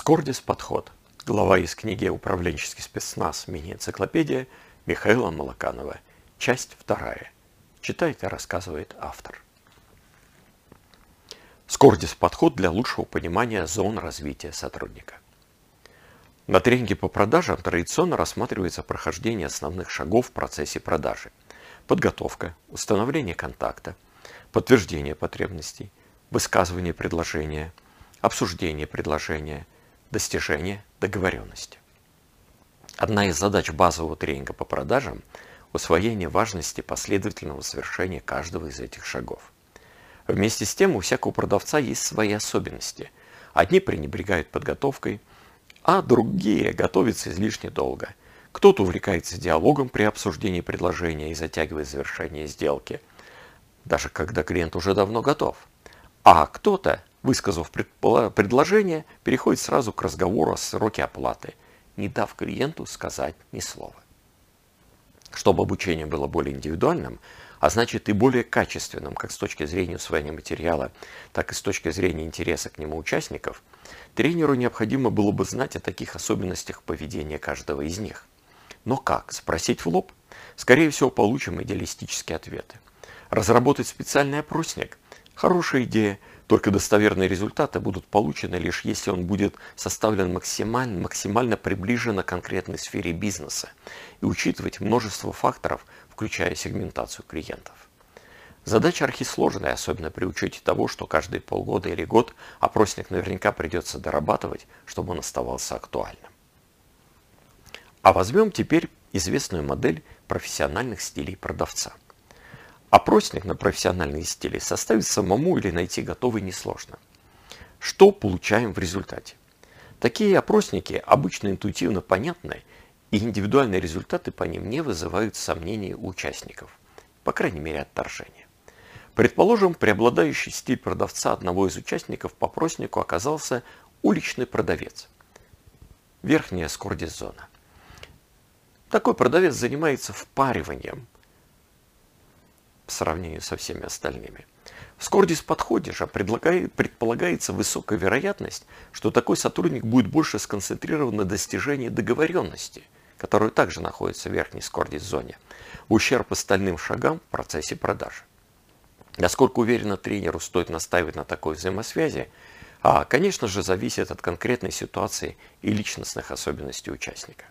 Скордис подход. Глава из книги «Управленческий спецназ. Мини-энциклопедия» Михаила Малаканова. Часть вторая. Читает и рассказывает автор. Скордис подход для лучшего понимания зон развития сотрудника. На тренинге по продажам традиционно рассматривается прохождение основных шагов в процессе продажи. Подготовка, установление контакта, подтверждение потребностей, высказывание предложения, обсуждение предложения – достижения договоренности. Одна из задач базового тренинга по продажам – усвоение важности последовательного совершения каждого из этих шагов. Вместе с тем у всякого продавца есть свои особенности. Одни пренебрегают подготовкой, а другие готовятся излишне долго. Кто-то увлекается диалогом при обсуждении предложения и затягивает завершение сделки, даже когда клиент уже давно готов. А кто-то высказав предложение, переходит сразу к разговору о сроке оплаты, не дав клиенту сказать ни слова. Чтобы обучение было более индивидуальным, а значит и более качественным, как с точки зрения усвоения материала, так и с точки зрения интереса к нему участников, тренеру необходимо было бы знать о таких особенностях поведения каждого из них. Но как? Спросить в лоб? Скорее всего, получим идеалистические ответы. Разработать специальный опросник? Хорошая идея, только достоверные результаты будут получены лишь если он будет составлен максимально, максимально приближенно конкретной сфере бизнеса и учитывать множество факторов, включая сегментацию клиентов. Задача архисложная, особенно при учете того, что каждые полгода или год опросник наверняка придется дорабатывать, чтобы он оставался актуальным. А возьмем теперь известную модель профессиональных стилей продавца – Опросник на профессиональные стили составить самому или найти готовый несложно. Что получаем в результате? Такие опросники обычно интуитивно понятны, и индивидуальные результаты по ним не вызывают сомнений у участников, по крайней мере отторжения. Предположим, преобладающий стиль продавца одного из участников по опроснику оказался уличный продавец. Верхняя скордизона. Такой продавец занимается впариванием – по сравнению со всеми остальными. В Скордис подходе же предполагается высокая вероятность, что такой сотрудник будет больше сконцентрирован на достижении договоренности, которая также находится в верхней Скордис зоне, в ущерб остальным шагам в процессе продажи. Насколько уверенно тренеру стоит настаивать на такой взаимосвязи, а, конечно же, зависит от конкретной ситуации и личностных особенностей участника.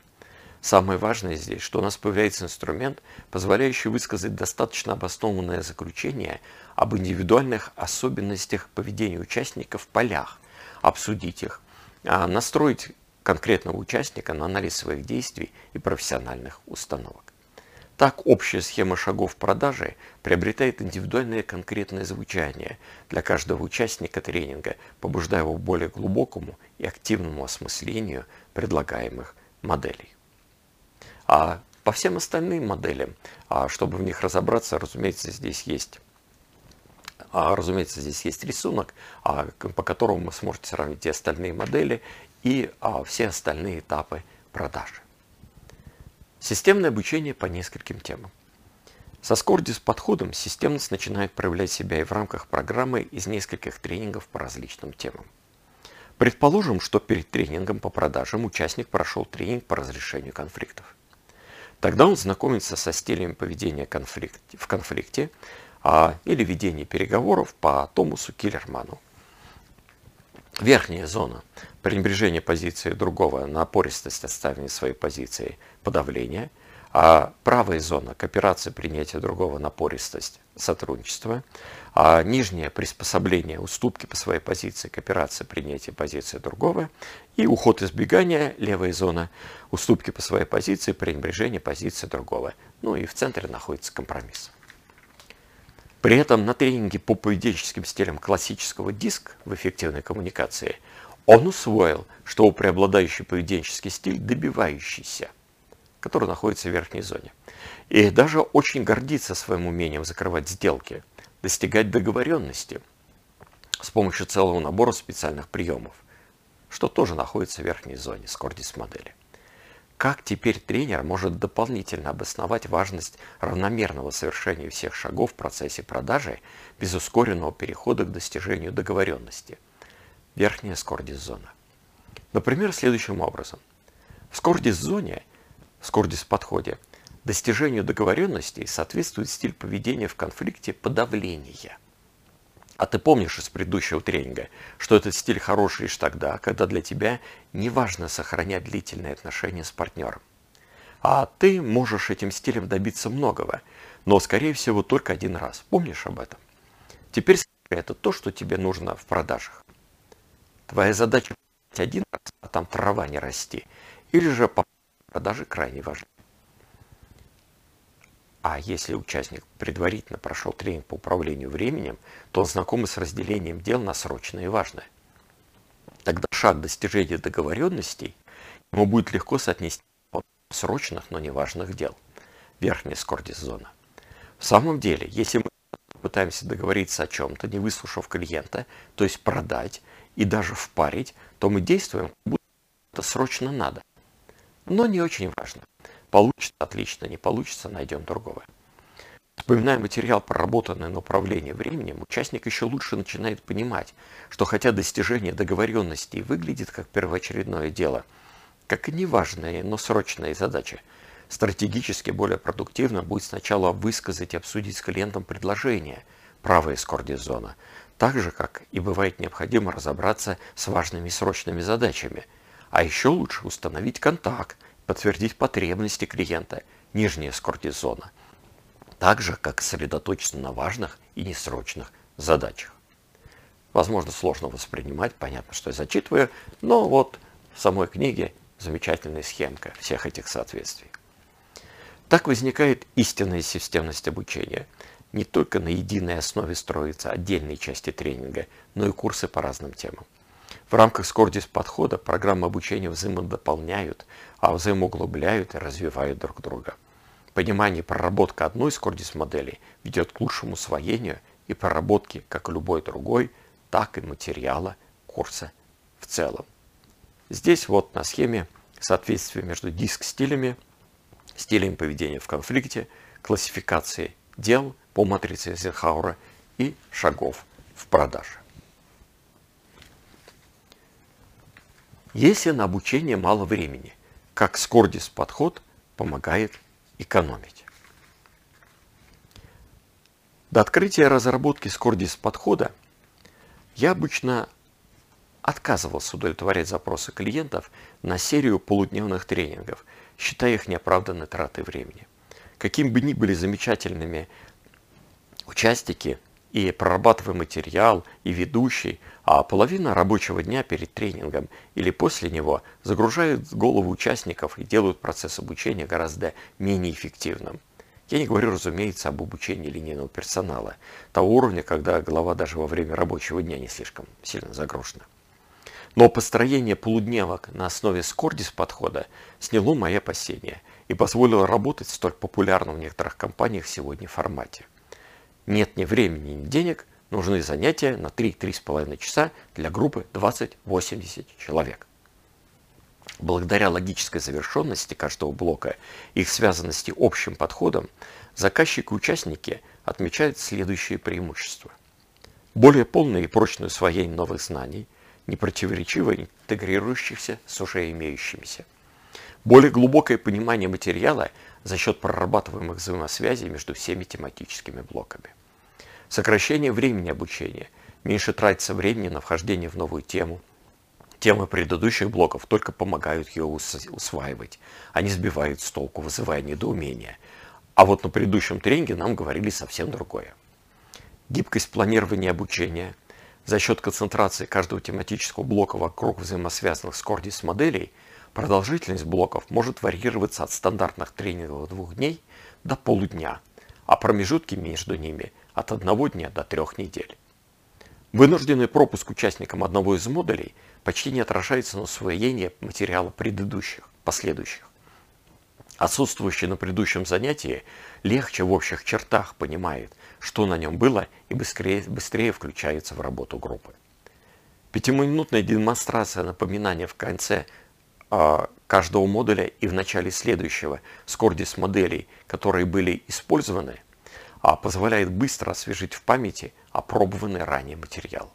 Самое важное здесь, что у нас появляется инструмент, позволяющий высказать достаточно обоснованное заключение об индивидуальных особенностях поведения участников в полях, обсудить их, а настроить конкретного участника на анализ своих действий и профессиональных установок. Так общая схема шагов продажи приобретает индивидуальное конкретное звучание для каждого участника тренинга, побуждая его к более глубокому и активному осмыслению предлагаемых моделей. А по всем остальным моделям, а чтобы в них разобраться, разумеется, здесь есть а, разумеется, здесь есть рисунок, а, по которому вы сможете сравнить и остальные модели и все остальные этапы продажи. Системное обучение по нескольким темам. Со Скордис подходом системность начинает проявлять себя и в рамках программы из нескольких тренингов по различным темам. Предположим, что перед тренингом по продажам участник прошел тренинг по разрешению конфликтов. Тогда он знакомится со стилями поведения конфликт, в конфликте а, или ведения переговоров по Томасу Киллерману. Верхняя зона – пренебрежение позиции другого, напористость отставления своей позиции, подавление. А правая зона – кооперация, принятие другого, напористость, сотрудничество. А нижнее – приспособление, уступки по своей позиции, кооперация, принятие позиции другого. И уход избегания, левая зона, уступки по своей позиции, пренебрежение позиции другого. Ну и в центре находится компромисс. При этом на тренинге по поведенческим стилям классического диск в эффективной коммуникации он усвоил, что у преобладающий поведенческий стиль добивающийся, который находится в верхней зоне. И даже очень гордится своим умением закрывать сделки, достигать договоренности с помощью целого набора специальных приемов – что тоже находится в верхней зоне Скордис модели. Как теперь тренер может дополнительно обосновать важность равномерного совершения всех шагов в процессе продажи без ускоренного перехода к достижению договоренности? Верхняя скордис зона. Например, следующим образом. В скордис-зоне, в скордис-подходе, достижению договоренностей соответствует стиль поведения в конфликте подавления. А ты помнишь из предыдущего тренинга, что этот стиль хороший лишь тогда, когда для тебя не важно сохранять длительные отношения с партнером. А ты можешь этим стилем добиться многого, но, скорее всего, только один раз. Помнишь об этом? Теперь это то, что тебе нужно в продажах. Твоя задача один раз, а там трава не расти. Или же по продаже крайне важны. А если участник предварительно прошел тренинг по управлению временем, то он знаком с разделением дел на срочное и важное. Тогда шаг достижения договоренностей ему будет легко соотнести срочных, но не важных дел. Верхняя скордис-зона. В самом деле, если мы пытаемся договориться о чем-то, не выслушав клиента, то есть продать и даже впарить, то мы действуем, будто срочно надо. Но не очень важно. Получится отлично, не получится, найдем другого. Вспоминая материал, проработанный на управление временем, участник еще лучше начинает понимать, что хотя достижение договоренностей выглядит как первоочередное дело, как и неважная, но срочная задача, стратегически более продуктивно будет сначала высказать и обсудить с клиентом предложение, правая скордизона, так же, как и бывает необходимо разобраться с важными срочными задачами. А еще лучше установить контакт, подтвердить потребности клиента, нижняя скортизона. Так же, как сосредоточиться на важных и несрочных задачах. Возможно, сложно воспринимать, понятно, что я зачитываю, но вот в самой книге замечательная схемка всех этих соответствий. Так возникает истинная системность обучения – не только на единой основе строятся отдельные части тренинга, но и курсы по разным темам. В рамках Скордис подхода программы обучения взаимодополняют, а взаимоуглубляют и развивают друг друга. Понимание и проработка одной Скордис модели ведет к лучшему усвоению и проработке как любой другой, так и материала курса в целом. Здесь вот на схеме соответствие между диск-стилями, стилями поведения в конфликте, классификацией дел по матрице Эйзенхауэра и шагов в продаже. Если на обучение мало времени, как Скордис подход помогает экономить. До открытия разработки Скордис подхода я обычно отказывался удовлетворять запросы клиентов на серию полудневных тренингов, считая их неоправданной тратой времени. Каким бы ни были замечательными участники и прорабатывая материал, и ведущий, а половина рабочего дня перед тренингом или после него загружают голову участников и делают процесс обучения гораздо менее эффективным. Я не говорю, разумеется, об обучении линейного персонала, того уровня, когда голова даже во время рабочего дня не слишком сильно загружена. Но построение полудневок на основе скордис подхода сняло мои опасения и позволило работать в столь популярном в некоторых компаниях сегодня формате. Нет ни времени, ни денег, нужны занятия на 3-3,5 часа для группы 20-80 человек. Благодаря логической завершенности каждого блока и их связанности общим подходом, заказчики и участники отмечают следующие преимущества. Более полное и прочное усвоение новых знаний, непротиворечиво интегрирующихся с уже имеющимися. Более глубокое понимание материала за счет прорабатываемых взаимосвязей между всеми тематическими блоками. Сокращение времени обучения. Меньше тратится времени на вхождение в новую тему. Темы предыдущих блоков только помогают ее усваивать. Они сбивают с толку, вызывая недоумение. А вот на предыдущем тренинге нам говорили совсем другое. Гибкость планирования обучения. За счет концентрации каждого тематического блока вокруг взаимосвязанных с Cordis моделей продолжительность блоков может варьироваться от стандартных тренингов двух дней до полудня, а промежутки между ними от одного дня до трех недель. Вынужденный пропуск участникам одного из модулей почти не отражается на усвоении материала предыдущих, последующих. Отсутствующий на предыдущем занятии легче в общих чертах понимает, что на нем было и быстрее, быстрее включается в работу группы. Пятиминутная демонстрация напоминания в конце э, каждого модуля и в начале следующего с кордис моделей, которые были использованы – позволяет быстро освежить в памяти опробованный ранее материал.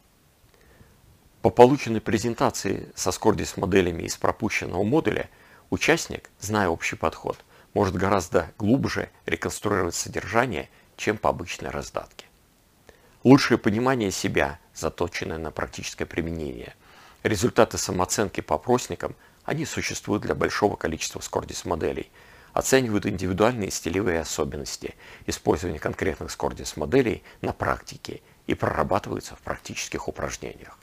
По полученной презентации со Скордис моделями из пропущенного модуля участник, зная общий подход, может гораздо глубже реконструировать содержание, чем по обычной раздатке. Лучшее понимание себя, заточенное на практическое применение. Результаты самооценки по опросникам, они существуют для большого количества Скордис моделей – оценивают индивидуальные стилевые особенности использования конкретных Скордис моделей на практике и прорабатываются в практических упражнениях.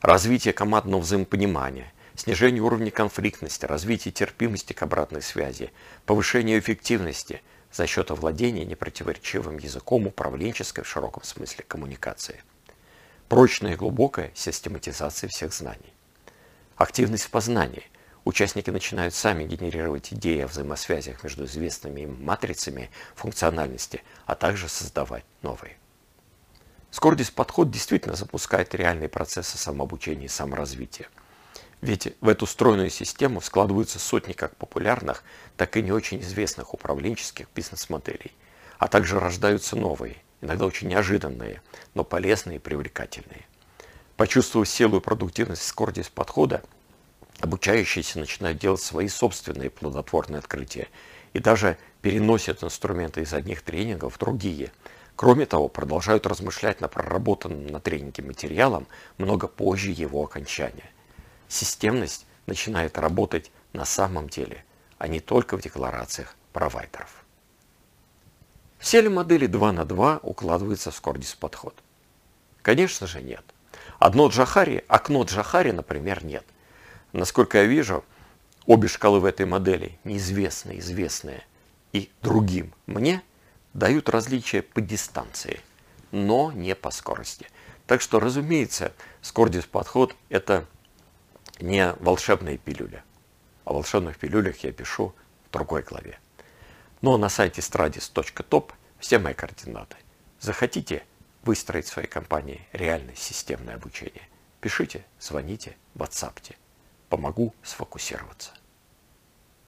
Развитие командного взаимопонимания, снижение уровня конфликтности, развитие терпимости к обратной связи, повышение эффективности за счет овладения непротиворечивым языком управленческой в широком смысле коммуникации. Прочная и глубокая систематизация всех знаний. Активность в познании – Участники начинают сами генерировать идеи о взаимосвязях между известными им матрицами функциональности, а также создавать новые. Скордис подход действительно запускает реальные процессы самообучения и саморазвития. Ведь в эту стройную систему складываются сотни как популярных, так и не очень известных управленческих бизнес-моделей, а также рождаются новые, иногда очень неожиданные, но полезные и привлекательные. Почувствовав силу и продуктивность Скордис подхода, обучающиеся начинают делать свои собственные плодотворные открытия и даже переносят инструменты из одних тренингов в другие. Кроме того, продолжают размышлять на проработанном на тренинге материалом много позже его окончания. Системность начинает работать на самом деле, а не только в декларациях провайдеров. Все ли модели 2 на 2 укладываются в Скордис подход? Конечно же нет. Одно Джахари, окно Джахари, например, нет – Насколько я вижу, обе шкалы в этой модели, неизвестные, известные и другим мне, дают различия по дистанции, но не по скорости. Так что, разумеется, Скордис подход – это не волшебная пилюля. О волшебных пилюлях я пишу в другой главе. Но на сайте stradis.top все мои координаты. Захотите выстроить в своей компании реальное системное обучение? Пишите, звоните, ватсапте помогу сфокусироваться.